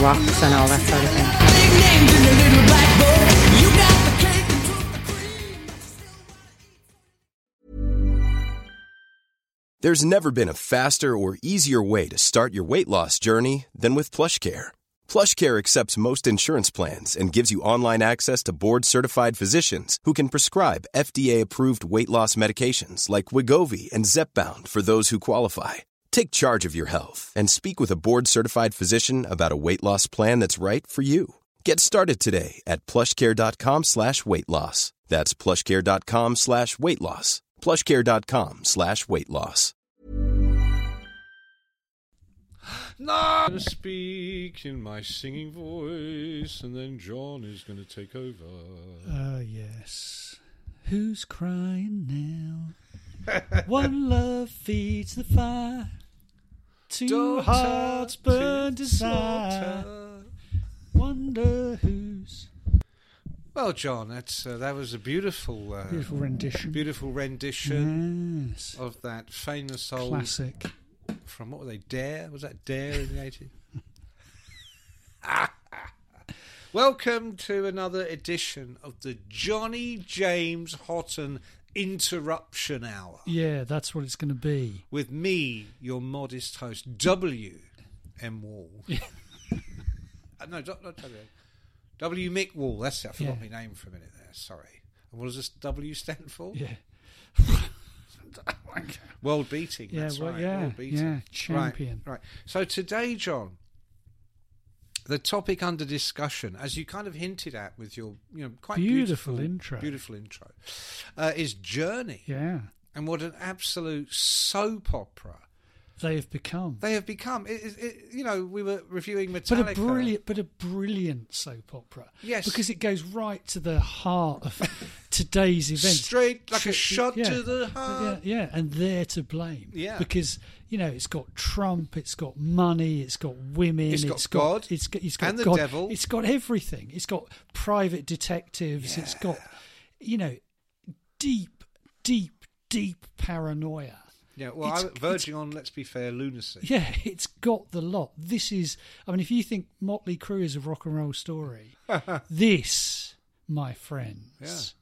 rocks and all that sort of thing. There's never been a faster or easier way to start your weight loss journey than with PlushCare. PlushCare accepts most insurance plans and gives you online access to board-certified physicians who can prescribe FDA-approved weight loss medications like Wegovy and Zepbound for those who qualify. Take charge of your health and speak with a board-certified physician about a weight loss plan that's right for you. Get started today at plushcare.com slash weight loss. That's plushcare.com slash weight loss. plushcare.com slash weight loss. No, I'm gonna speak in my singing voice, and then John is going to take over. Ah, yes. Who's crying now? One love feeds the fire. Two Daughter hearts burn to desire. slaughter. Wonder who's. Well, John, that's uh, that was a beautiful, uh, Beautiful rendition. beautiful rendition Yes. of that famous old Classic. from what were they? Dare was that Dare in the eighties? Welcome to another edition of the Johnny James Houghton Interruption Hour. Yeah, that's what it's going to be. with me, your modest host, W. M. Wall. Uh, no, not, not W. W. Mick Wall. That's it. I forgot Yeah. my name for a minute there. Sorry. And what does this W stand for? Yeah. World beating. Yeah, That's well, right. yeah, World beating. yeah, champion. Right, right. So today, John, the topic under discussion, as you kind of hinted at with your, you know, quite Beautiful beautiful, intro. beautiful intro, uh, is Journey, Yeah. and what an absolute soap opera They have become. they have become. It, it, it, you know, we were reviewing Metallica, but a brilliant, but a brilliant soap opera. Yes. because it goes right to the heart of today's events. Straight like a shot yeah. to the heart. Yeah, yeah, and they're to blame. Yeah. because you know it's got Trump, it's got money, it's got women, It's got God it's got, it's got and the devil. it's got everything. It's got private detectives. It's got you know deep, deep, deep paranoia. Yeah, well, verging on, let's be fair, lunacy. Yeah, it's got the lot. This is, I mean, if you think Motley Crue is a rock and roll story, this, my friends,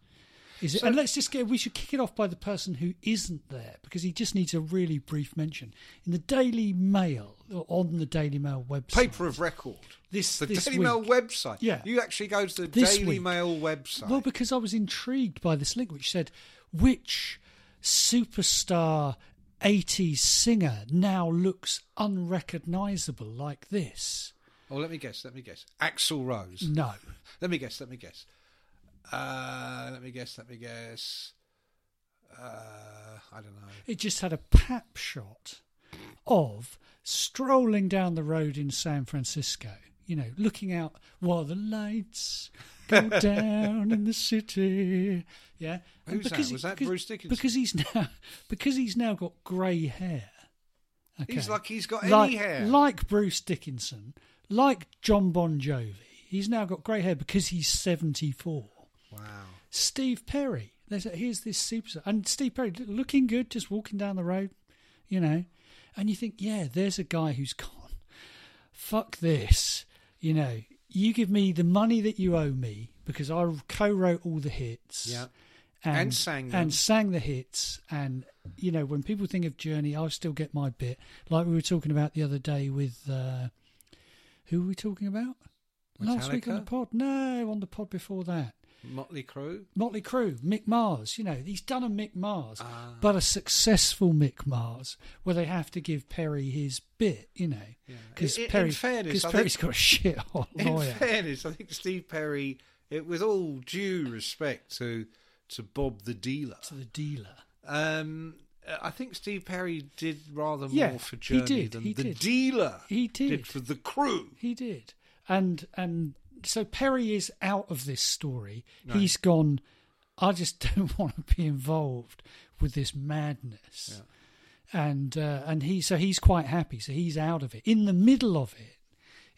is it. And let's just get, we should kick it off by the person who isn't there because he just needs a really brief mention. In the Daily Mail, or on the Daily Mail website. Paper of record. This- the this Daily week. Mail website. Yeah. You actually go to the This Daily week. Mail website. Well, because I was intrigued by this link which said, which superstar 80s singer now looks unrecognisable like this? oh, let me guess. Let me guess. Axl Rose. No. Let me guess. Let me guess. Uh, let me guess. Let me guess. Uh, I don't know. It just had a pap shot of strolling down the road in San Francisco, you know, looking out while the lights go down in the city. Yeah. Who's that? Was that Bruce Dickinson? Because he's now because he's now got grey hair. Okay. He's like he's got like, any hair. Like Bruce Dickinson, like Jon Bon Jovi. He's now got grey hair because he's 74. wow. Steve Perry. There's a, here's this superstar, and Steve Perry looking good, just walking down the road, you know, and you think, yeah, there's a guy who's gone. Fuck this, you know. You give me the money that you owe me because I co-wrote all the hits. Yeah. And, And sang them. and sang the hits and you know when people think of journey i still get my bit like we were talking about the other day with uh who were we talking about last week on the Metallica? pod no on the pod before that Motley Crue. Motley Crue, Mick Mars. You know, he's done a Mick Mars, Ah. but a successful Mick Mars, where they have to give Perry his bit. You know, because in Perry, fairness, 'cause I Perry's think- got a shit hot lawyer. In fairness, I think Steve Perry, it, with all due respect to to Bob the dealer, to the dealer. um, I think Steve Perry did rather Yeah, more for he Journey did, than he the did. dealer He did. for the crew. He did, and and so Perry is out of this story. He's gone. I just don't want to be involved with this madness. And uh, and he so he's quite happy. So he's out of it. In the middle of it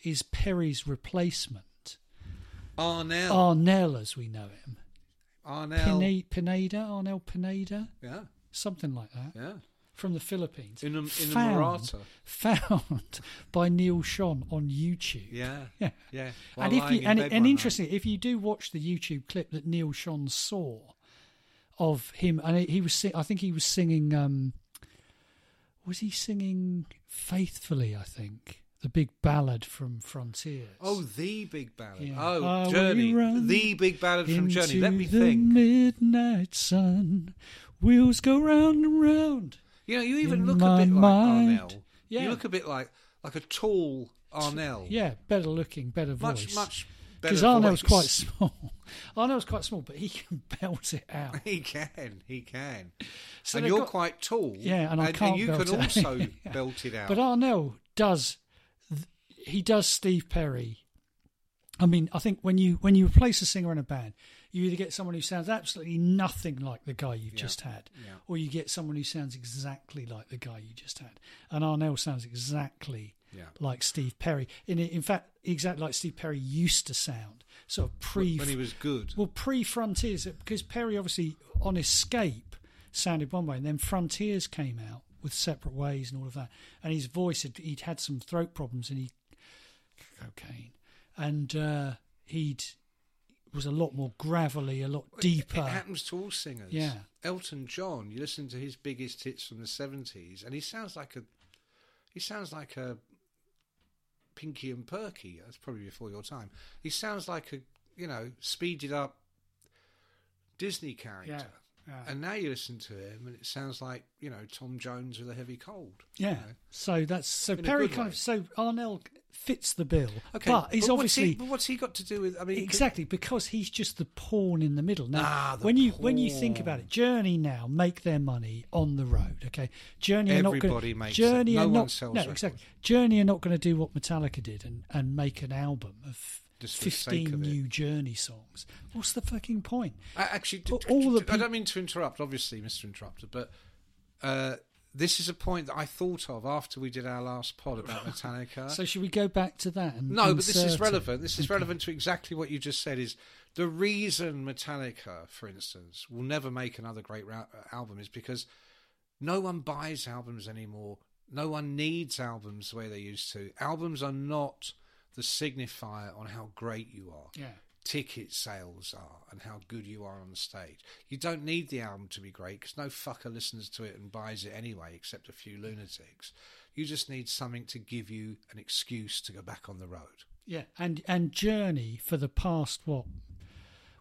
is Perry's replacement, Arnel, Arnel, as we know him. Arnel, Pineda, Arnel Pineda, yeah, something like that. yeah. From the Philippines. In a- in found, Found by Neal Schon on YouTube. Yeah, Yeah. yeah. and if you, and, and one night. interesting, if you do watch the YouTube clip that Neal Schon saw of him, and he was, sing, I think he was singing. Um, was he singing "Faithfully"? I think the big ballad from Frontiers. Oh, the big ballad. Yeah. Oh, Journey. The big ballad from Journey. Let me the think. Midnight sun, wheels go round and round. You know, you even look a bit like. Arnel. Yeah. You look a bit like like a tall Arnel. Yeah, better looking, better Much, voice. much much better. because voice. quite small. Arnold's quite small, but he can belt it out. He can, he can. So and you're got- quite tall. Yeah, and I can't you belt can it. also Yeah. belt it out. But Arnel does, he does Steve Perry. I mean, I think when you when you replace a singer in a band, you either get someone who sounds absolutely nothing like the guy you've just had, yeah. or you get someone who sounds exactly like the guy you just had. And Arnel sounds exactly Yeah. like Steve Perry. In in fact, exactly like Steve Perry used to sound, sort of pre when he was good. well, pre Frontiers, because Perry obviously on Escape sounded one way, and then Frontiers came out with separate ways and all of that. And his voice, had, he'd had some throat problems and he cocaine, and uh, he'd was a lot more gravelly, a lot deeper. It happens to all singers. Yeah. Elton John, you listen to his biggest hits from the seventies, and he sounds like a he sounds like a Pinky and Perky. That's probably before your time. He sounds like a you know speeded up Disney character. Yeah, yeah. And now you listen to him, and it sounds like you know Tom Jones with a heavy cold. yeah, you know. so that's so In Perry kind of so Arnel fits the bill, Okay, but he's what's obviously he, but what's he got to do with? I mean, Exactly, because he's just the pawn in the middle. Now, Ah, the when you when you think about it, Journey now make their money on the road. Okay, Journey are not Everybody going. makes Journey it. No are not. sells no, records. exactly. Journey are not going to do what Metallica did and and make an album of. Just for the sake Fifteen new Journey songs. What's the fucking point? I actually, d- But d- all d- the I don't mean to interrupt, obviously, Mr. Interrupter, but uh, this is a point that I thought of after we did our last pod about Metallica. So should we go back to that? And no, but this is insert it? relevant. This is Okay. relevant to exactly what you just said. Is the reason Metallica, for instance, will never make another great ra- uh, album is because no one buys albums anymore. No one needs albums the way they used to. Albums are not the signifier on how great you are Yeah. ticket sales are and how good you are on the stage. You don't need the album to be great because no fucker listens to it and buys it anyway, except a few lunatics. You just need something to give you an excuse to go back on the road. Yeah, and and Journey for the past what?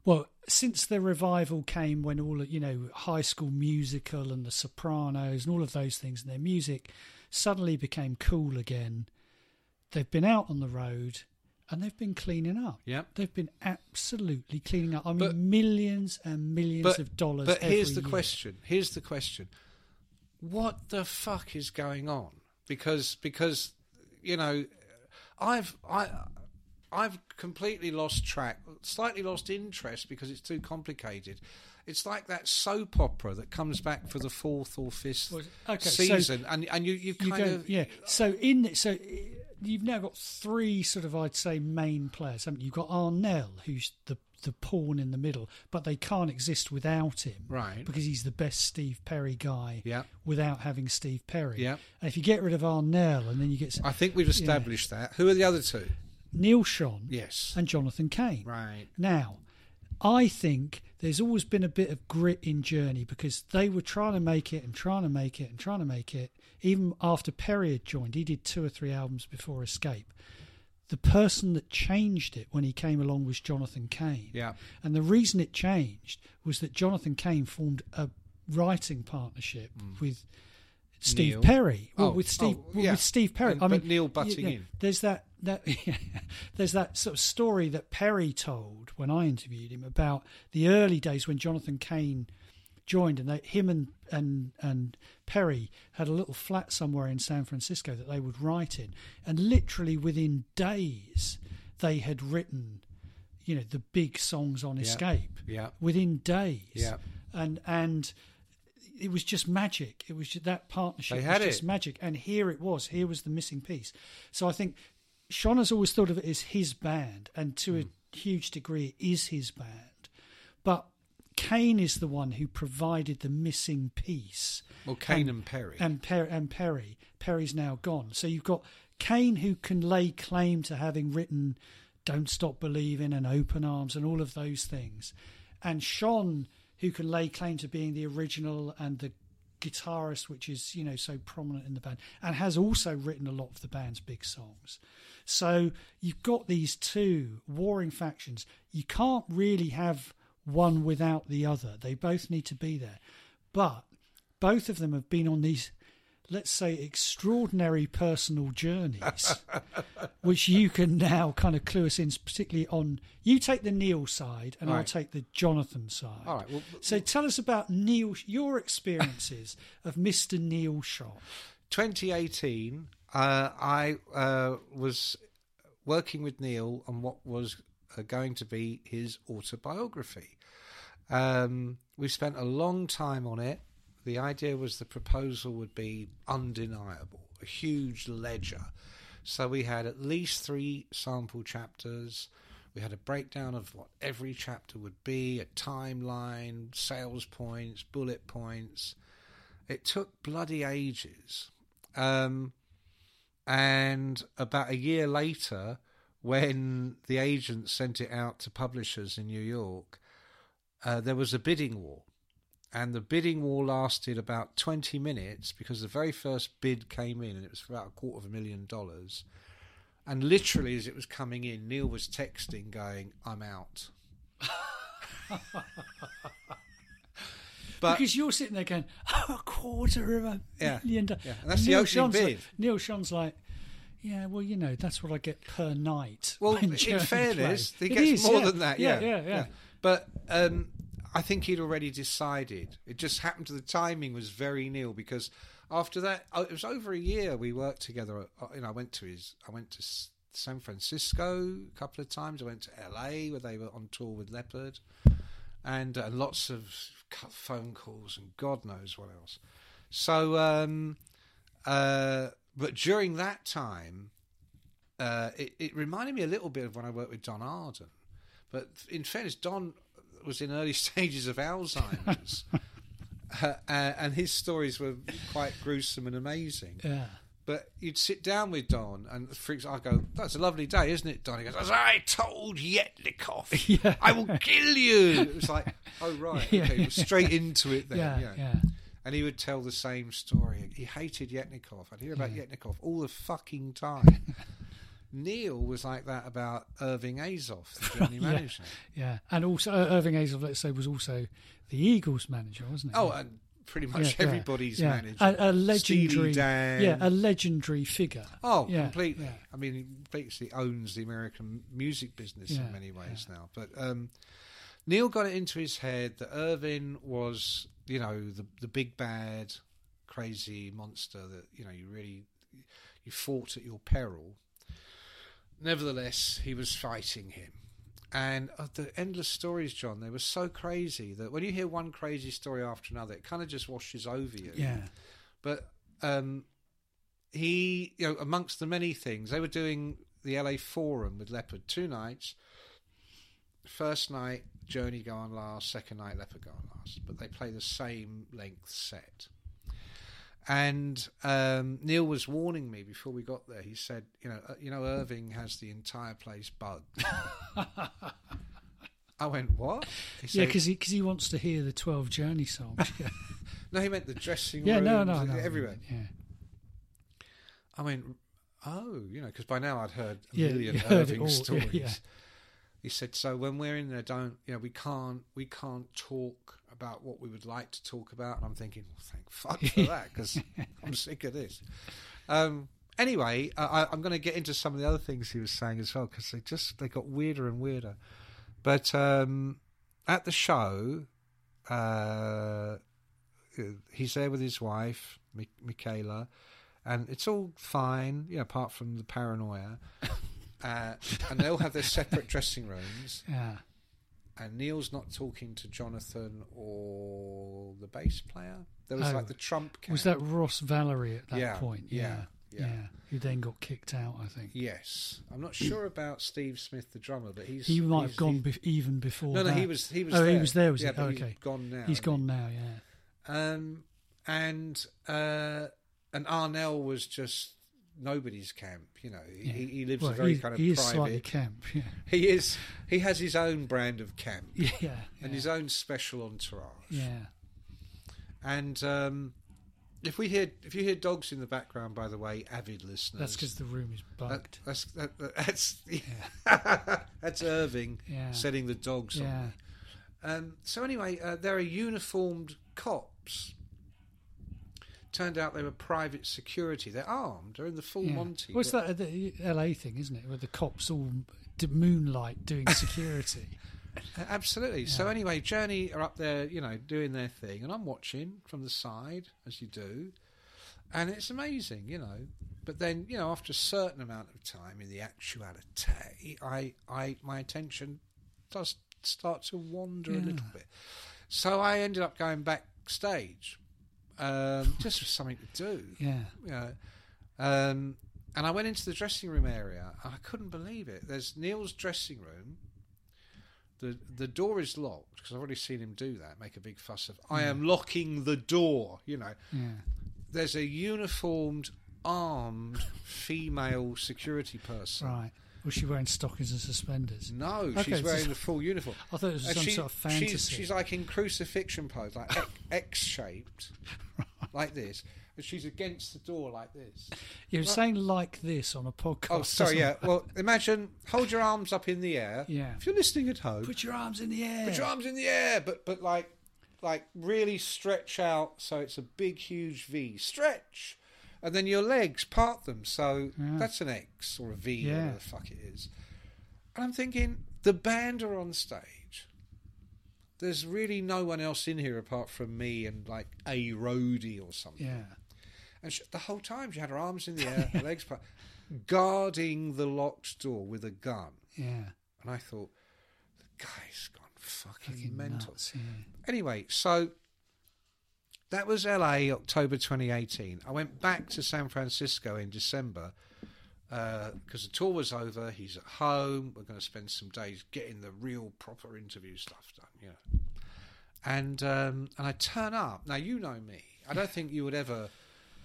Well, since the revival came, when all you know, High School Musical and The Sopranos and all of those things, and their music suddenly became cool again. They've been out on the road and they've been cleaning up. Yep. they've been absolutely cleaning up. I mean, But- millions and millions But, of dollars. but here's the year. question. Here's the question. What the fuck is going on? Because because you know, I've I I've completely lost track, slightly lost interest because it's too complicated. It's like that soap opera that comes back for the fourth or fifth okay, so season, and and you you You kind go, of yeah. So in so you've now got three sort of I'd say main players, haven't you? You've got Arnel, who's the the pawn in the middle, but they can't exist without him, Right. Because he's the best Steve Perry guy, Yeah. Without having Steve Perry, Yeah. And if you get rid of Arnel, and then you get some, I think we've established that. Who are the other two? Neal Schon, Yes. and Jonathan Cain, Right. Now, I think there's always been a bit of grit in Journey because they were trying to make it and trying to make it and trying to make it. Even after Perry had joined, he did two or three albums before Escape. The person that changed it when he came along was Jonathan Cain. Yeah. And the reason it changed was that Jonathan Cain formed a writing partnership with Steve Mm. Neil. Perry. Well, Oh, with Steve, oh, well, yeah. with Steve Perry. And- I mean, Neil you butting know, in. There's that that there's that sort of story that Perry told when I interviewed him about the early days when Jonathan Cain joined, and they, him and and and Perry had a little flat somewhere in San Francisco that they would write in, and literally within days they had written, you know, the big songs on Escape. Yeah. Within days. Yeah. And and it was just magic. It was just, that partnership They had was just it. magic, and here it was. Here was the missing piece. So I think Schon has always thought of it as his band, and to Hmm. a huge degree, it is his band. But Cain is the one who provided the missing piece Well, Cain and Perry. and, per- and Perry. Perry's now gone. So you've got Cain, who can lay claim to having written "Don't Stop Believing" and "Open Arms" and all of those things, and Schon, who can lay claim to being the original and the guitarist, which is you know so prominent in the band, and has also written a lot of the band's big songs. So you've got these two warring factions. You can't really have one without the other. They both need to be there, but both of them have been on these let's say extraordinary personal journeys which you can now kind of clue us in particularly on you take the neil side and i'll Right. take the jonathan side All right, well, so tell us about neil your experiences of mr neil Schon 2018, uh, I uh, was working with Neil on what was uh, going to be his autobiography. Um, we spent a long time on it. The idea was the proposal would be undeniable, a huge ledger. So we had at least three sample chapters. We had a breakdown of what every chapter would be, a timeline, sales points, bullet points. It took bloody ages. Um, and about a year later, when the agent sent it out to publishers in New York, uh, there was a bidding war. And the bidding war lasted about 20 minutes because the very first bid came in and it was for about a quarter of a million dollars. And literally, as it was coming in, Neil was texting, going, I'm out. but because you're sitting there going oh, a quarter of a Yeah, million do-" yeah. And that's the Neil opening Schon's like- bid. neil Schon's like yeah, well, you know, that's what I get per night. Well, in fairness, he gets is, more yeah. than that. Yeah, Yeah, yeah, yeah. But um, I think he'd already decided. It just happened to the timing was very Neil because after that, oh, it was over a year we worked together. Uh, You know, I went to his, I went to San Francisco a couple of times. I went to LA where they were on tour with Leppard, and uh, lots of phone calls and God knows what else. So, um, uh, but during that time, uh, it, it reminded me a little bit of when I worked with Don Arden. But in fairness, Don was in early stages of Alzheimer's. uh, and his stories were quite gruesome and amazing. Yeah. But you'd sit down with Don, and for example, I go, "That's a lovely day, isn't it, Don?" He goes, "As I told Yetnikoff, Yeah. I will kill you." It was like, "Oh right, Yeah, okay, yeah. straight into it then." Yeah, yeah. yeah. And he would tell the same story. He hated Yetnikoff. I'd hear about Yetnikoff all the fucking time. Neil was like that about Irving Azoff, the general Yeah. manager. Yeah, and also uh, Irving Azoff, let's say, was also the Eagles manager, wasn't he? Oh, and pretty much yeah, everybody's yeah. manager. A, a legendary, Dan. yeah, a legendary figure. Oh, Yeah, completely. I mean, he basically owns the American music business in many ways now. But um, Neil got it into his head that Irving was, you know, the the big bad, crazy monster that you know you really you fought at your peril. Nevertheless, he was fighting him. And uh, the endless stories, John, they were so crazy that when you hear one crazy story after another, it kind of just washes over you. Yeah, But um, he, you know, amongst the many things, they were doing the LA Forum with Leppard two nights. First night, Journey go on last. Second night, Leppard go on last. But they play the same length set. And um, Neil was warning me before we got there. He said, "You know, uh, you know, Irving has the entire place bugged." I went, "What?" He yeah, said, because he, 'cause he wants to hear the Twelve Journey song. No, he meant the dressing yeah room, no, no, no, everywhere. Yeah, I went, oh, you know, because by now I'd heard a Yeah, million you heard it Irving all, yeah, stories. yeah. He said, so when we're in there, don't you know, we can't, we can't talk about what we would like to talk about. And I'm thinking, well, thank fuck for that, because I'm sick of this. Um, anyway, I, I'm going to get into some of the other things he was saying as well, because they just they got weirder and weirder. But um, at the show, uh, he's there with his wife, Mi- Michaela, and it's all fine, you know, apart from the paranoia. Uh, and they all have their separate dressing rooms. yeah. And Neil's not talking to Jonathan or the bass player. There was Oh. like the trump. Was that Ross Valory at that Yeah, point? yeah, yeah, yeah. Who then got kicked out, I think. Yes, I'm not sure about Steve Smith, the drummer, but he's He might he's- have gone be- even before. no, no, that. he was. He was. Oh, there. he was there. Was yeah, he? Oh, okay. He's gone now. He's gone now. Yeah. Um, and uh, and Arnel was just nobody's camp. You know, Yeah. he, he lives Well, a very he, kind of he is private. camp. Yeah, He is. He has his own brand of camp yeah, yeah. and his own special entourage. yeah. And um, if we hear if you hear dogs in the background, by the way, avid listeners, That's because the room is that, bugged. that's that, that- that's that's Irving Yeah. setting the dogs Yeah. on. Um, so anyway, uh, there are uniformed cops. Turned out they were private security. They're armed. They're in the full Yeah. Monty. Well, that the LA thing, isn't it? Where the cops all moonlight doing security. Absolutely. So anyway, Journey are up there, you know, doing their thing, and I'm watching from the side as you do, and it's amazing, you know. But then, you know, after a certain amount of time in the actuality, I, I, my attention does start to wander a little bit. So I ended up going backstage, um, just for something to do yeah. know. Um, and I went into the dressing room area. And I couldn't believe it. There's Neil's dressing room. the The door is locked because I've already seen him do that. Make a big fuss of I am locking the door. You know, Yeah. there's a uniformed, armed female security person. Right. Was she wearing stockings and suspenders? No, Okay, she's wearing the full uniform. I thought it was And some she- sort of she's- fantasy. She's, like in crucifixion pose, like X shaped, like this. And she's against the door like this. You're saying like this on a podcast. Oh, sorry, yeah. Well, imagine hold your arms up in the air. Yeah. If you're listening at home, Put your arms in the air. put your arms in the air, but but like like really stretch out so it's a big huge V. Stretch, and then your legs part them so that's an X or a V or Yeah. whatever the fuck it is. And I'm thinking the band are on stage. There's really no one else in here apart from me and like a roadie or something. Yeah. And she, the whole time she had her arms in the air, her legs part, guarding the locked door with a gun. Yeah. And I thought, the guy's gone fucking, Fucking mental. nuts, yeah. Anyway, so that was LA, October 2018. I went back to San Francisco in December because the tour was over. He's at home. We're going to spend some days getting the real proper interview stuff done, you know. And um, and I turn up. Now you know me. I don't think you would ever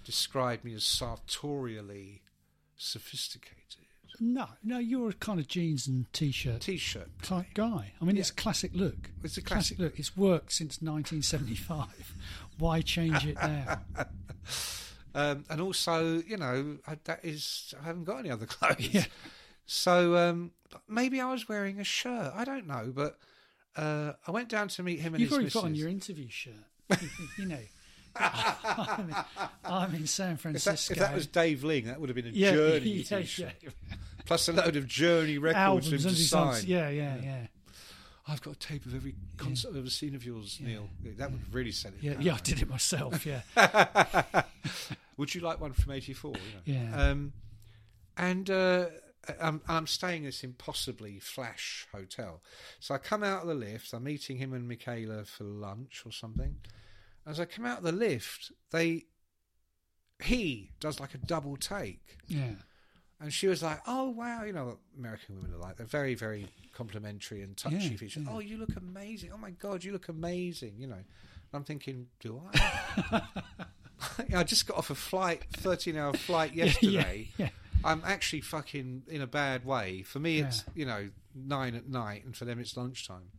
describe me as sartorially sophisticated. No, no, you're a kind of jeans and t-shirt T-shirt. type guy. I mean, it's a classic look. It's a classic classic- look. It's worked since 1975. Why change it now? Um, and also, you know, I, that is I haven't got any other clothes. Yeah. So um, maybe I was wearing a shirt. I don't know, but uh, I went down to meet him and You've his already missus. put on your interview shirt. You, you know, I'm, in, I'm in San if, that, Francisco. if that was Dave Ling, that would have been a yeah, Journey yeah, yeah. plus a load of Journey records albums for him to sign. Yeah, yeah, yeah. I've got a tape of every concert I've ever seen of yours, Neil. That would really sell it. Yeah, down. yeah, I did it myself. Yeah, Would you like one from '84? You know? Yeah. Um, and uh, I'm, I'm staying in this impossibly flash hotel. So I come out of the lift. I'm meeting him and Michaela for lunch or something. As I come out of the lift, they he does like a double take, yeah, and she was like, "Oh wow, you know American women are like. They're very, very complimentary and touchy Yeah, features. yeah. Oh, you look amazing. Oh my god, you look amazing. You know." I'm thinking, do I? I just got off a flight, 13 hour flight yesterday. yeah. I'm actually fucking in a bad way. For me, it's, you know, nine at night, and for them, it's lunchtime.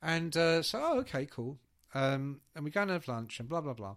And uh, so, oh, okay, cool. Um, and we go and have lunch and blah, blah, blah.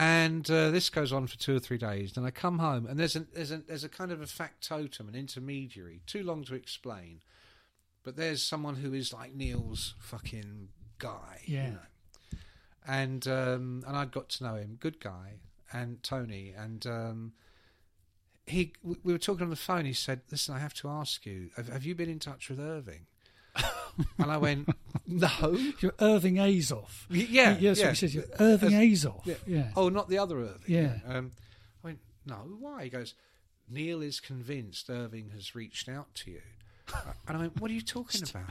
And uh, this goes on for two or three days. Then I come home, and there's a, there's a there's a kind of a factotum, an intermediary. Too long to explain, but there's someone who is like Neil's fucking guy. you Yeah. know. And um, and I'd got to know him, good guy, and Tony, and um, he we were talking on the phone. He said, "Listen, I have to ask you, have, have you been in touch with Irving?" and I went, "No." You're Irving Azoff. Y- yeah, yeah, that's yeah. what he says. You're Irving That's- Azoff. Yeah. Oh, not the other Irving. Yeah. Um, I went, no, why? He goes, Neil is convinced Irving has reached out to you. and I went, what are you talking about?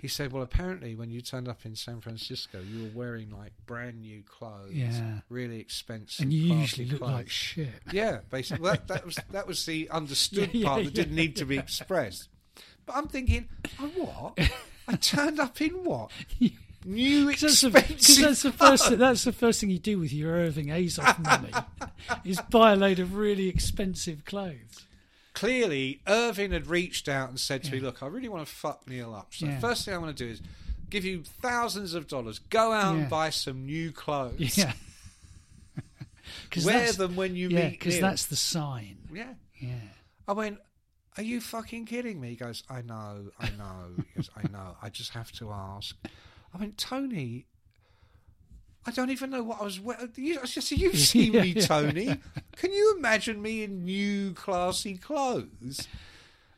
He said, well, apparently when you turned up in San Francisco, you were wearing like brand new clothes, Yeah. really expensive, and you usually look clothes. like shit. Yeah, basically, well, that, that was that was the understood Yeah, yeah, part that didn't yeah, need to be expressed. But I'm thinking, oh, what? I turned up in what? New Because that's, the- that's the first. clothes. That's the first thing you do with your Irving Azoff money is buy a load of really expensive clothes. clearly Irving had reached out and said to me, "Look, I really want to fuck Neil up. So Yeah. first thing I want to do is give you thousands of dollars. Go out Yeah. and buy some new clothes. Yeah. Wear them when you yeah, meet because that's the sign. Yeah. Yeah. I went, Are you fucking kidding me? He goes, I know, I know. He goes, I know. I just have to ask. I went, Tony, I don't even know what I was wearing. You, I just, you've seen me, Yeah. Tony. Can you imagine me in new, classy clothes?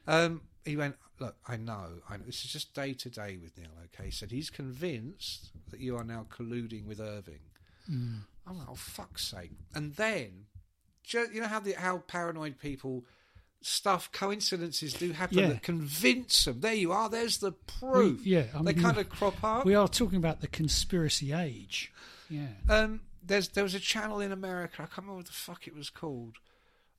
Um, he went, Look, I know. I know. This is just day to day with Neil, okay? He said he's convinced that you are now colluding with Irving. I'm like, oh, fuck's sake. And then, you know how the, how paranoid people stuff coincidences do happen Yeah. that convince them. There you are. There's the proof. We- yeah, I they kind of crop up. We are talking about the conspiracy age. Yeah. Um, there's there was a channel in America. I can't remember what the fuck it was called.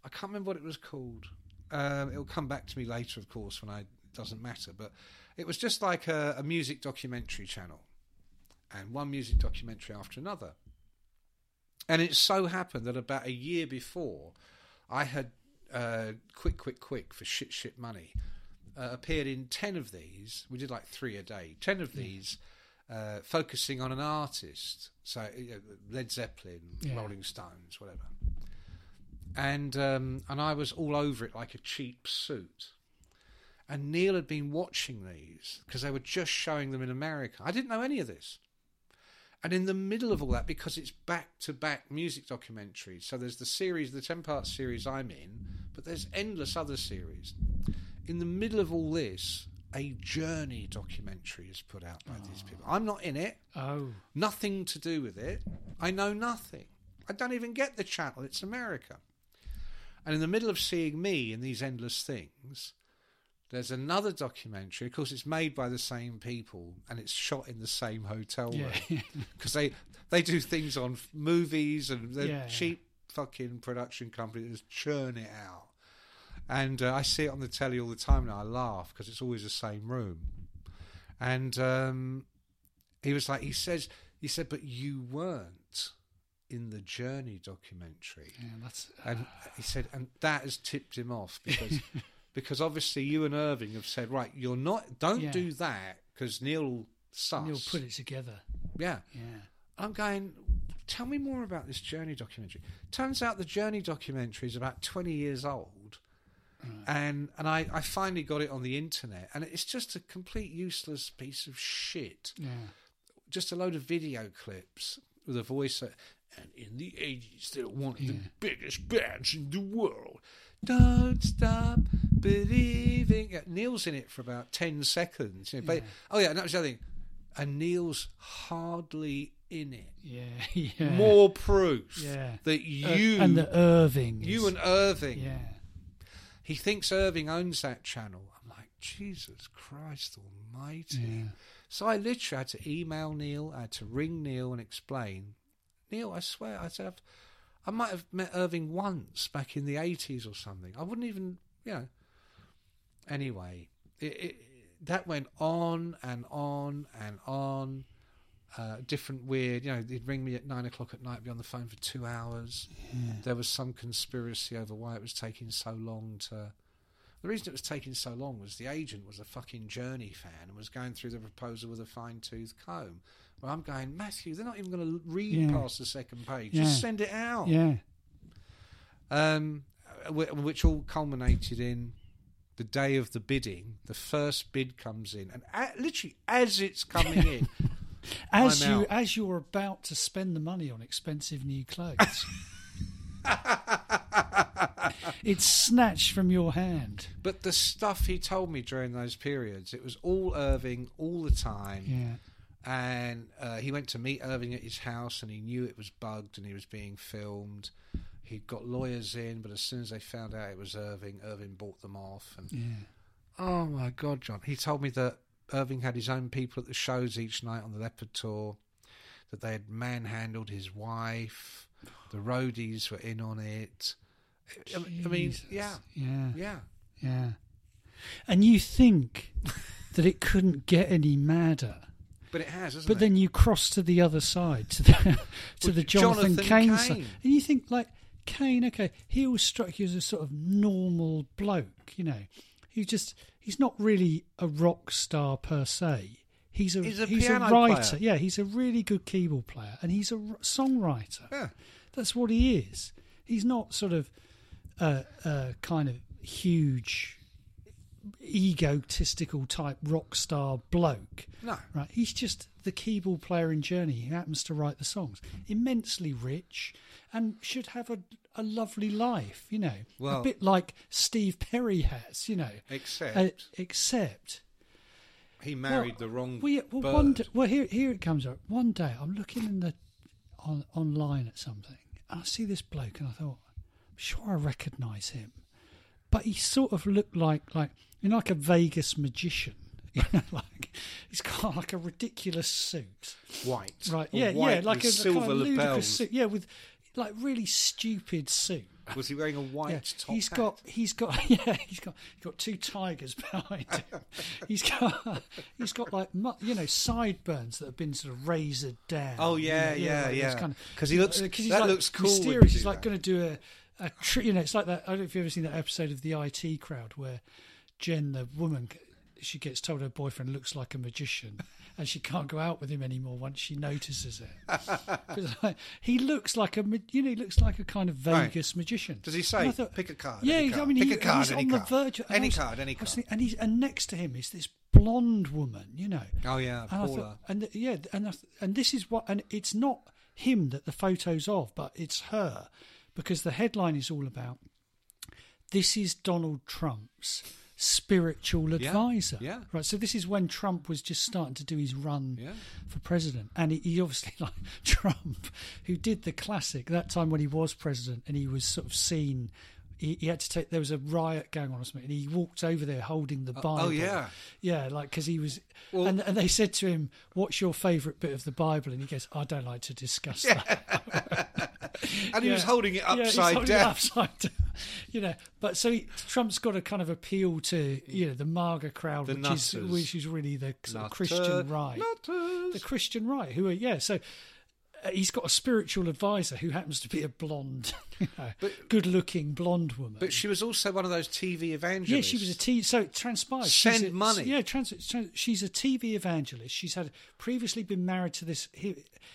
I can't remember what it was called. Um, it'll come back to me later, of course, when I it doesn't matter. But it was just like a, a music documentary channel, and one music documentary after another. And it so happened that about a year before, I had uh, quick, quick, quick for shit, shit money. Uh, appeared in ten of these. We did like three a day. Ten of these, uh, focusing on an artist. So you know, Led Zeppelin, Yeah. Rolling Stones, whatever. And um, and I was all over it like a cheap suit. And Neil had been watching these because they were just showing them in America. I didn't know any of this. And in the middle of all that, because it's back to back music documentaries, so there's the series, the 10 part series I'm in, but there's endless other series. In the middle of all this, a journey documentary is put out by these people. I'm not in it, Oh. nothing to do with it. I know nothing. I don't even get the channel, it's America. And in the middle of seeing me in these endless things, there's another documentary. Of course, it's made by the same people and it's shot in the same hotel room Yeah. because they they do things on movies and they're Yeah. cheap fucking production company that just churn it out. And uh, I see it on the telly all the time now. I laugh because it's always the same room. And um, he was like, he says, he said, but you weren't in the Journey documentary. Yeah, that's. And he said, and that has tipped him off because because obviously you and Irving have said, right, you're not, don't Yeah. do that because Neil sus. Neil put it together. Yeah. Yeah. I'm going, tell me more about this Journey documentary. Turns out the Journey documentary is about 20 years old. And and I, I finally got it on the internet, and it's just a complete useless piece of shit. Yeah. Just a load of video clips with a voice. That, and in the 80s, they were one of the biggest bands in the world. Don't stop believing. Yeah, Neil's in it for about 10 seconds. you know, but, oh, yeah, and that was the other thing. And Neil's hardly in it. Yeah. Yeah. More proof Yeah. that Uh, you and the Irving. you is- and Irving. Yeah. He thinks Irving owns that channel. I'm like, Jesus Christ Almighty. Yeah. So I literally had to email Neil. I had to ring Neil and explain. Neil, I swear, I said, I've, I might have met Irving once back in the 80s or something. I wouldn't even, you know. Anyway, it, it, that went on and on and on. Uh, different weird, you know, he'd ring me at nine o'clock at night, be on the phone for two hours. There was some conspiracy over why it was taking so long to. The reason it was taking so long was the agent was a fucking Journey fan and was going through the proposal with a fine tooth comb. Well, I'm going, Matthew, they're not even going to read Yeah. past the second page. Yeah. Just send it out. Yeah. Um, which all culminated in the day of the bidding. The first bid comes in, and a- literally as it's coming in, As I'm you out. as you're about to spend the money on expensive new clothes, it's snatched from your hand. but the stuff he told me during those periods, it was all Irving all the time. Yeah. And uh, he went to meet Irving at his house, and he knew it was bugged and he was being filmed. He'd got lawyers in, but as soon as they found out it was Irving, Irving bought them off. And Yeah. Oh my God, John! He told me that Irving had his own people at the shows each night on the Leppard tour. That they had manhandled his wife. The roadies were in on it. I mean- I mean, yeah, Yeah. yeah. Yeah. And you think that it couldn't get any madder. But it has, But it? then you cross to the other side, to the to Well, the Jonathan, Jonathan Cain Cain. side, and you think like Cain, okay, he always struck you as a sort of normal bloke, you know. He's just he's not really a rock star per se. He's a He's a piano writer. player. Yeah, he's a really good keyboard player, and he's a r- songwriter. Yeah. That's what he is. He's not sort of a, a kind of huge egotistical type rock star bloke. No. Right. He's just the keyboard player in Journey who happens to write the songs. Immensely rich and should have a, a lovely life, you know. a bit like Steve Perry has, you know. Except Uh, except he married well, the wrong well, yeah, well, bird. one day, well, here, here it comes up. One day, I'm looking in the on online at something, and I see this bloke, and I thought, I'm sure I recognise him, but he sort of looked like like you know, like a Vegas magician. You know, like he's got like a ridiculous suit, white. right? Yeah, white yeah, like with a, silver kind of ludicrous lapels. suit, yeah, with like really stupid suit. Was he wearing a white Yeah, top he's hat? got he's got yeah he's got he's got two tigers behind him. he's got he's got like you know sideburns that have been sort of razored down. Oh, you yeah, know, yeah, like yeah. kind of- 'Cause he looks- uh, he's that like looks cool Mysterious. He's like going to do a a tri- you know it's like that. I don't know if you've ever seen that episode of the IT Crowd where Jen the woman she gets told her boyfriend looks like a magician. And she can't go out with him anymore once she notices it. like, he looks like a, you know, he looks like a kind of Right. Vegas magician. Does he say, thought- "Pick a card, Yeah, he's- I mean, pick he, a card, he's on card, the verge. and I any was- card, any card. thinking- and he's and next to him is this blonde woman, you know. Oh yeah, And Paula. thought, and th- yeah, and th- and this is what, and it's not him that the photo's of, but it's her, because the headline is all about. This is Donald Trump's spiritual advisor. yeah. Right. So this is when Trump was just starting to do his run Yeah. for president, and he, he obviously like Trump, who did the classic that time when he was president, and he was sort of seen. He, he had to take. There was a riot going on or something, and he walked over there holding the oh, oh, Bible. oh, yeah. yeah, like because he was. Well- and, and they said to him, "What's your favourite bit of the Bible?" And he goes, "I don't like to discuss that." and he was holding it Yeah, upside holding it upside down. You know, but so he, Trump's got to kind of appeal to you know the MAGA crowd, The which is which is really the Nutter- Christian right, nutters. the Christian right, who are yeah. So uh, he's got a spiritual advisor who happens to be a blonde, you know, good-looking blonde woman. But she was also one of those TV evangelists. Yeah, she was a T. So it transpires. she's Send a- money. Yeah, trans, trans, she's a TV evangelist. She's had previously been married to this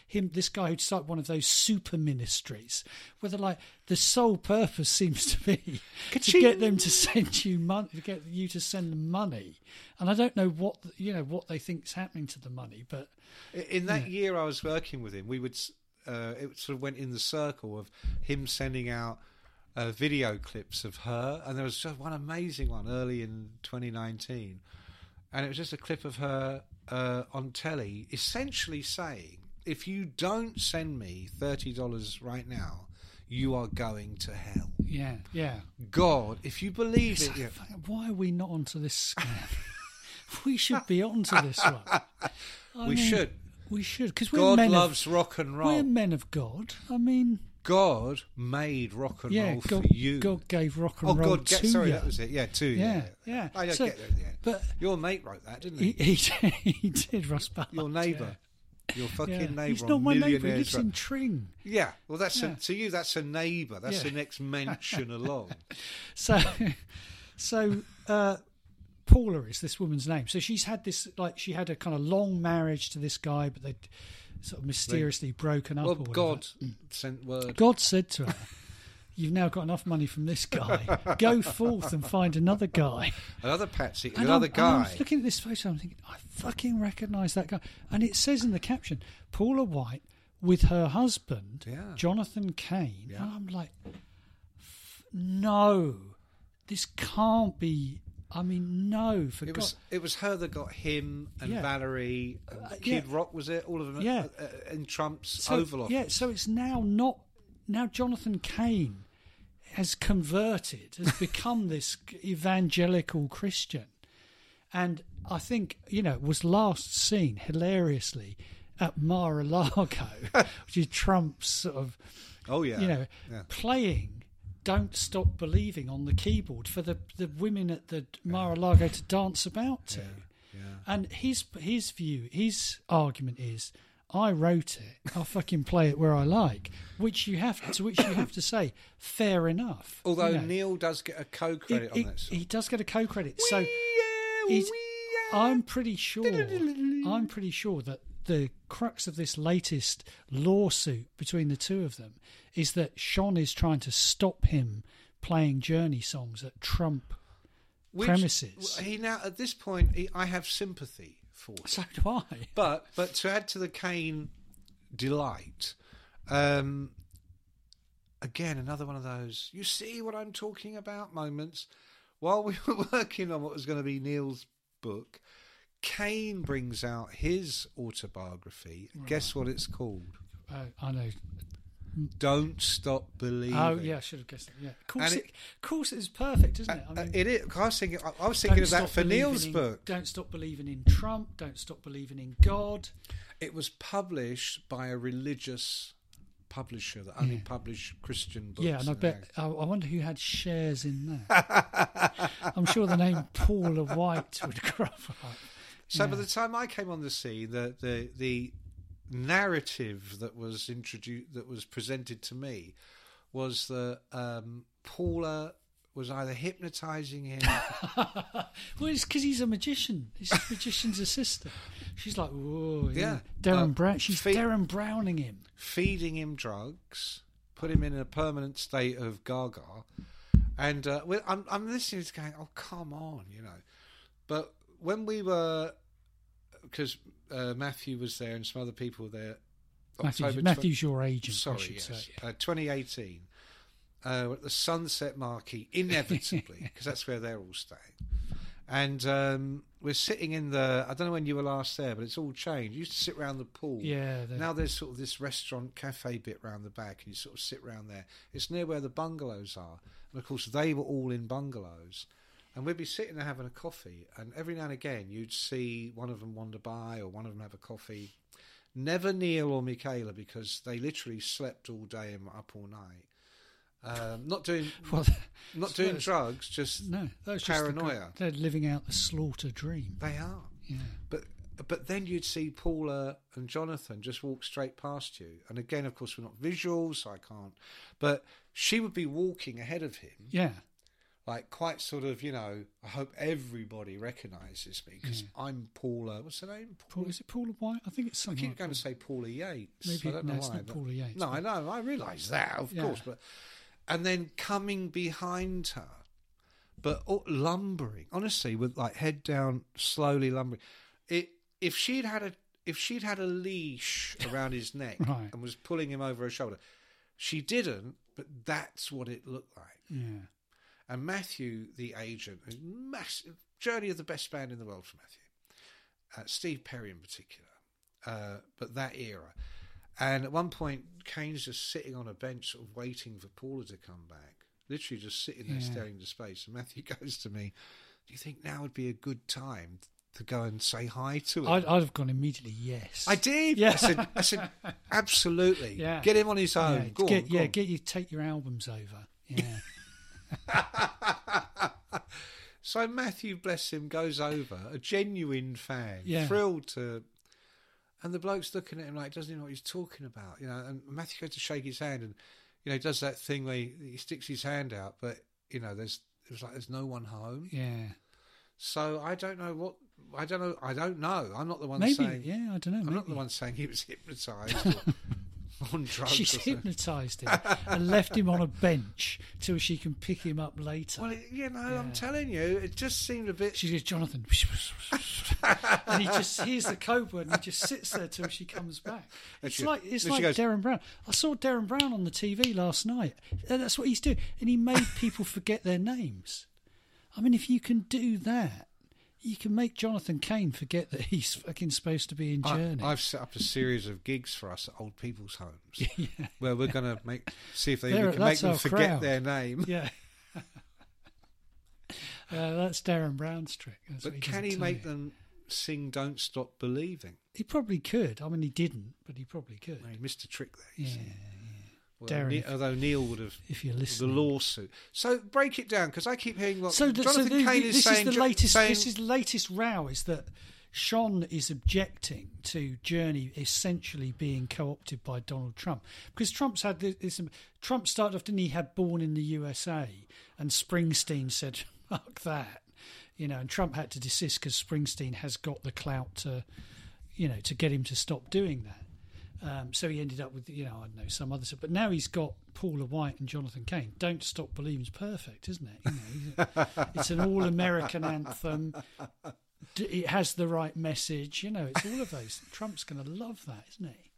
him, this guy who'd started one of those super ministries, where like the sole purpose seems to be Could to get them to send you money, to get you to send them money. And I don't know what you know what they think's happening to the money, but In that year I was working with him, we would uh, it sort of went in the circle of him sending out uh, video clips of her, and there was just one amazing one early in 2019, and it was just a clip of her uh, on telly, essentially saying, "If you don't send me thirty dollars right now, you are going to hell." yeah, yeah. God, if you believe it, yeah. Why are we not onto this scam? we should be onto this one. I we mean, should. We should because we're God men loves of, rock and roll. We're men of God. I mean, God made rock and yeah, roll God, for you. God gave rock and oh, roll God, to sorry, you. that was it. Yeah, to you. Yeah, yeah. I don't So- get there at the end. but- your mate wrote that, didn't He, he? he, he did, Russ Ballard. Your neighbour. Your fucking Yeah. neighbour He's not my neighbour. He lives in Tring. Yeah, well, that's Yeah. A, to you. That's a neighbour. That's Yeah. the next mention along. So, so uh, Paula is this woman's name. So she's had this like she had a kind of long marriage to this guy, but they'd sort of mysteriously broken up. Well. God sent word. God said to her, "You've now got enough money from this guy. Go forth and find another guy." Another Patsy, And another I'm, guy. I'm looking at this photo. I'm thinking, I fucking recognise that guy. And it says in the caption, Paula White with her husband, Yeah. Jonathan Cain. Yeah. And I'm like, no, this can't be. I mean, no, for It God. was it was her that got him and Yeah. Valory, and Uh, Kid yeah. Rock was it? All of them, Yeah. uh, uh, in Trump's so, Oval Office. Yeah, so it's now not now Jonathan Cain has converted, has become this evangelical Christian, and I think you know was last seen hilariously at Mar-a-Lago, which is Trump's sort of Oh yeah, you know yeah. playing. Don't stop believing on the keyboard for the the women at the Mar-a-Lago to dance about to. And his his view, his argument is, I wrote it. I'll fucking play it where I like. Which you have to, which you have to say, fair enough. Although You know, Neal does get a co-credit on this. he does get a co-credit. So he's, I'm pretty sure. I'm pretty sure that the crux of this latest lawsuit between the two of them is that Schon is trying to stop him playing Journey songs at Trump Which- premises. He now at this point, he, I have sympathy for. him. So do I. But but to add to the Cain delight, um, again another one of those you see what I'm talking about moments. While we were working on what was going to be Neal's book, Cain brings out his autobiography. Guess what it's called? Uh, I know. Don't stop believing. Oh yeah, I should have guessed that. Yeah, of course, And it, of course, it's perfect, isn't it? Uh, it is. I was thinking. I I was thinking of that for Neal's in- book. Don't stop believing in Trump. Don't stop believing in God. It was published by a religious publisher that only published Christian books. yeah, and I bet. I, I wonder who had shares in that. I'm sure the name Paula White would crop up. So by the time I came on the scene, the the the narrative that was introduced, that was presented to me, was that um, Paula was either hypnotizing him. Well, it's because he's a magician. He's a magician's assistant. She's like, whoa, yeah. Yeah. Derren Uh, Brown. She's fe- Derren Browning him. feeding him drugs, put him in a permanent state of gaga, and uh, I'm I'm listening to going, oh come on, you know. But when we were, because uh, Matthew was there and some other people were there. Matthew's, October tw- Matthew's your agent. I Sorry, should yes, say. uh, 2018. Uh, we're at the Sunset Marquis, inevitably, because that's where they're all staying. And um, we're sitting in the. I don't know when you were last there, but it's all changed. You used to sit around the pool. Yeah, Now there's sort of this restaurant cafe bit round the back, and you sort of sit round there. It's near where the bungalows are, and of course they were all in bungalows. And we'd be sitting there having a coffee, and every now and again you'd see one of them wander by, or one of them have a coffee. Never Neal or Michaela because they literally slept all day and were up all night. Um, not doing, Well, not doing drugs, just No, that's just the- paranoia. they're living out the slaughter dream. They are. Yeah. But but then you'd see Paula and Jonathan just walk straight past you. And again, of course, we're not visual, so I can't. But she would be walking ahead of him, Yeah. Like quite sort of, you know, I hope everybody recognises me because mm. I'm Paula. What's her name? Paul, is it Paula White? I think it's something. I keep like going to say Paula Yates. Maybe- I don't no, know it's why. Paula Yates, No, I know. I realise that, of Yeah. course. But and then coming behind her, but all- lumbering. Honestly, with like head down, slowly lumbering. It if she'd had a if she'd had a leash around his neck Right. and was pulling him over her shoulder, she didn't. But that's what it looked like. Yeah. And Matthew, the agent, a massive journey of the best band in the world for Matthew. Uh, Steve Perry in particular, uh, but that era. And at one point, Cain's just sitting on a bench, sort of waiting for Paula to come back. Literally just sitting there Yeah. staring into space. And Matthew goes to me, "Do you think now would be a good time to go and say hi to him?" I'd, I'd have gone immediately. Yes. I did. Yeah. I said, I said, absolutely. Yeah. Get him on his own. Yeah, Go get, on, yeah, on. get you take your albums over. Yeah. So Matthew, bless him, goes over, a genuine fan, Yeah. thrilled to. And the bloke's looking at him like, doesn't he know what he's talking about? You know, and Matthew goes to shake his hand and, you know, he does that thing where he, he sticks his hand out, but, you know, there's, it was like, there's no one home. Yeah. So I don't know what, I don't know, I don't know. I'm not the one Maybe. saying, Yeah, I don't know. I'm not the maybe. one saying he was hypnotised or on drugs. She's hypnotised him and left him on a bench till she can pick him up later. Well, you know, I'm telling you, it just seemed a bit. She goes, Jonathan, and he just hears the code word and he just sits there till she comes back. It's she- like it's like goes- Derren Brown. I saw Derren Brown on the TV last night. Uh, that's what he's doing, and he made people forget their names. I mean, if you can do that, you can make Jonathan Cain forget that he's fucking supposed to be in I, Journey. I've set up a series of gigs for us at old people's homes, where we're going to make see if they can make them forget crowd. their name. yeah. Uh, that's Derren Brown's trick. That's But he can he make you. them sing "Don't Stop Believing"? He probably could. I mean, he didn't, but he probably could. He missed a trick there. Yeah, see. Well, Derren, although Neal would have if you're the lawsuit. So break it down because I keep hearing what So, the, so Jonathan the, Cain is this saying. is the latest. saying- This is the latest row. Is that Schon is objecting to Journey essentially being co-opted by Donald Trump because Trump's had this. this Trump started off, didn't he? Had born in the USA, and Springsteen said, "Fuck that," you know, and Trump had to desist because Springsteen has got the clout to, you know, to get him to stop doing that. Um, so he ended up with, you know, I don't know, some other stuff. But now he's got Paula White and Jonathan Cain. Don't Stop Believing's perfect, isn't it? You know, it's an all American anthem. It has the right message. You know, it's all of those. Trump's going to love that, isn't he?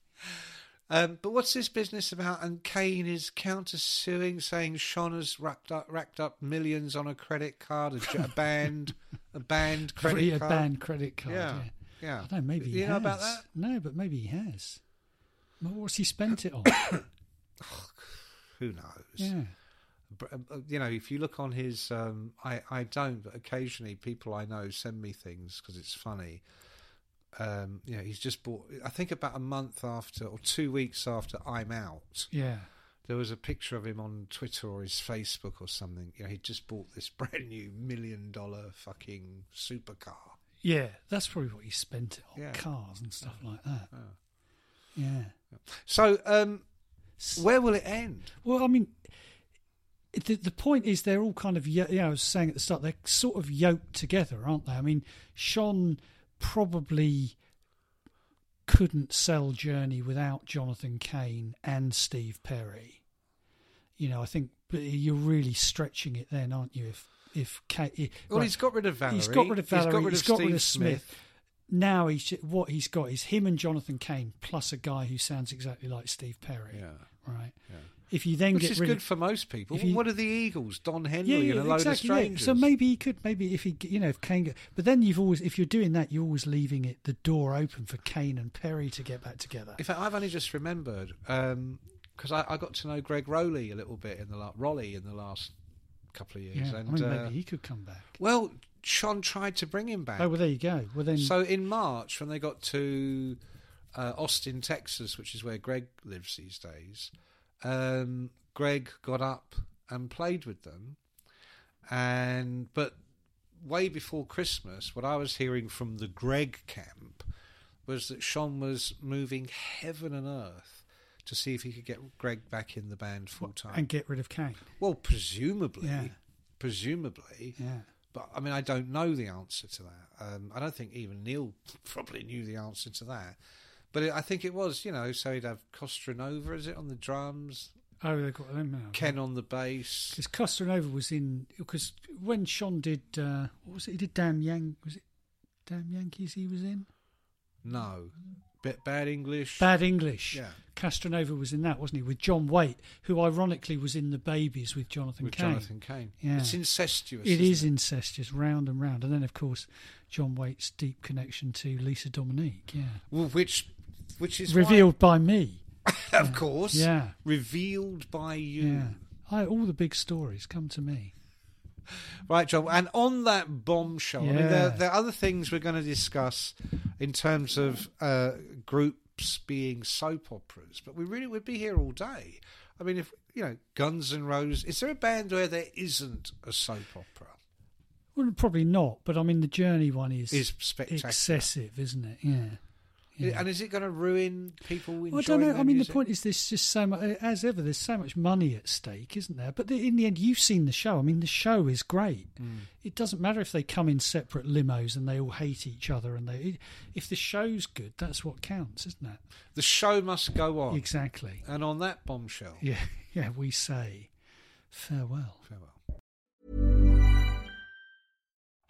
Um, but what's this business about? And Cain is countersuing, saying Schon has racked up, racked up millions on a credit card, a, a band, a band credit Free a card. band credit card. Yeah, Yeah. yeah. I don't know, maybe he You know about that? No, but maybe he has. Well, what's he spent it on? Who knows? yeah. Br- uh, You know, if you look on his, um, I I don't, but occasionally people I know send me things because it's funny. Um, you know, he's just bought. I think about a month after or two weeks after I'm out, Yeah. there was a picture of him on Twitter or his Facebook or something. You know, he just bought this brand new million dollar fucking supercar. Yeah. That's probably what he spent it on Yeah. cars and stuff like that. Yeah. So, um, where will it end? Well, I mean, the, the point is they're all kind of, yo- yeah, I was saying at the start, they're sort of yoked together, aren't they? I mean, Schon probably couldn't sell Journey without Jonathan Cain and Steve Perry. You know, I think you're really stretching it then, aren't you? If if Cain, Well, right, he's got rid of Valory. He's got rid of Valory. He's got rid he's of got Steve rid of Smith. Smith. Now he's what he's got is him and Jonathan Cain plus a guy who sounds exactly like Steve Perry. Yeah. Right. If you then Which get is good of, for most people. you- what are the Eagles? Don Henley yeah, yeah, and a load exactly. of yeah. strangers. So maybe he could. Maybe if he, you know, if Cain. But then you've always, if you're doing that, you're always leaving it the door open for Cain and Perry to get back together. In fact, I've only just remembered because I, I got to know Gregg Rolie a little bit in the la- Rolie in the last couple of years. yeah, and I mean, uh, maybe he could come back. well, Schon tried to bring him back. Oh well, there you go. Well then, So in March, when they got to uh, Austin, Texas, which is where Gregg lives these days, um, Gregg got up and played with them, and but way before Christmas, what I was hearing from the Gregg camp was that Schon was moving heaven and earth to see if he could get Gregg back in the band full time. and get rid of Cain. well, presumably, Yeah. presumably, Yeah. But I mean, I don't know the answer to that. Um, I don't think even Neal probably knew the answer to that. But it, I think it was, you know, so he'd have Castronovo, is it, on the drums, Oh, they've got them now. Ken on the bass. Because Castronovo was in because when Schon did uh, what was it? He did Damn Yan was it Damn Yankees? He was in No, bit bad English. Bad English. Yeah. Castronovo was in that, wasn't he? With John Waite, who ironically was in the Babys with Jonathan with Cain. Jonathan Cain. Yeah. It's incestuous. It is incestuous, round and round, and then of course John Waite's deep connection to Lisa Dominique. Yeah, Well, which, which is revealed by me. why- of course. Yeah. Revealed by you. Yeah, I, all the big stories come to me. Right, John. And on that bombshell, I mean, there, there are other things we're going to discuss in terms of uh, groups being soap operas, but we really would be here all day. I mean, if you know, Guns N' Roses, is there a band where there isn't a soap opera? Well, probably not, but I mean the Journey one is Is spectacular. excessive, isn't it? Yeah. Yeah. And is it going to ruin people? Well, I don't know. I mean, the point is, there's just so much. As ever, there's so much money at stake, isn't there? But the, in the end, you've seen the show. I mean, the show is great. Mm. It doesn't matter if they come in separate limos and they all hate each other. And they, if the show's good, that's what counts, isn't it? The show must go on. Exactly. And on that bombshell. Yeah, yeah. We say farewell. Farewell.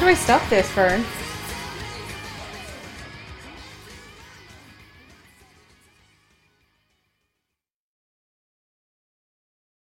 How do I stop this, Fern?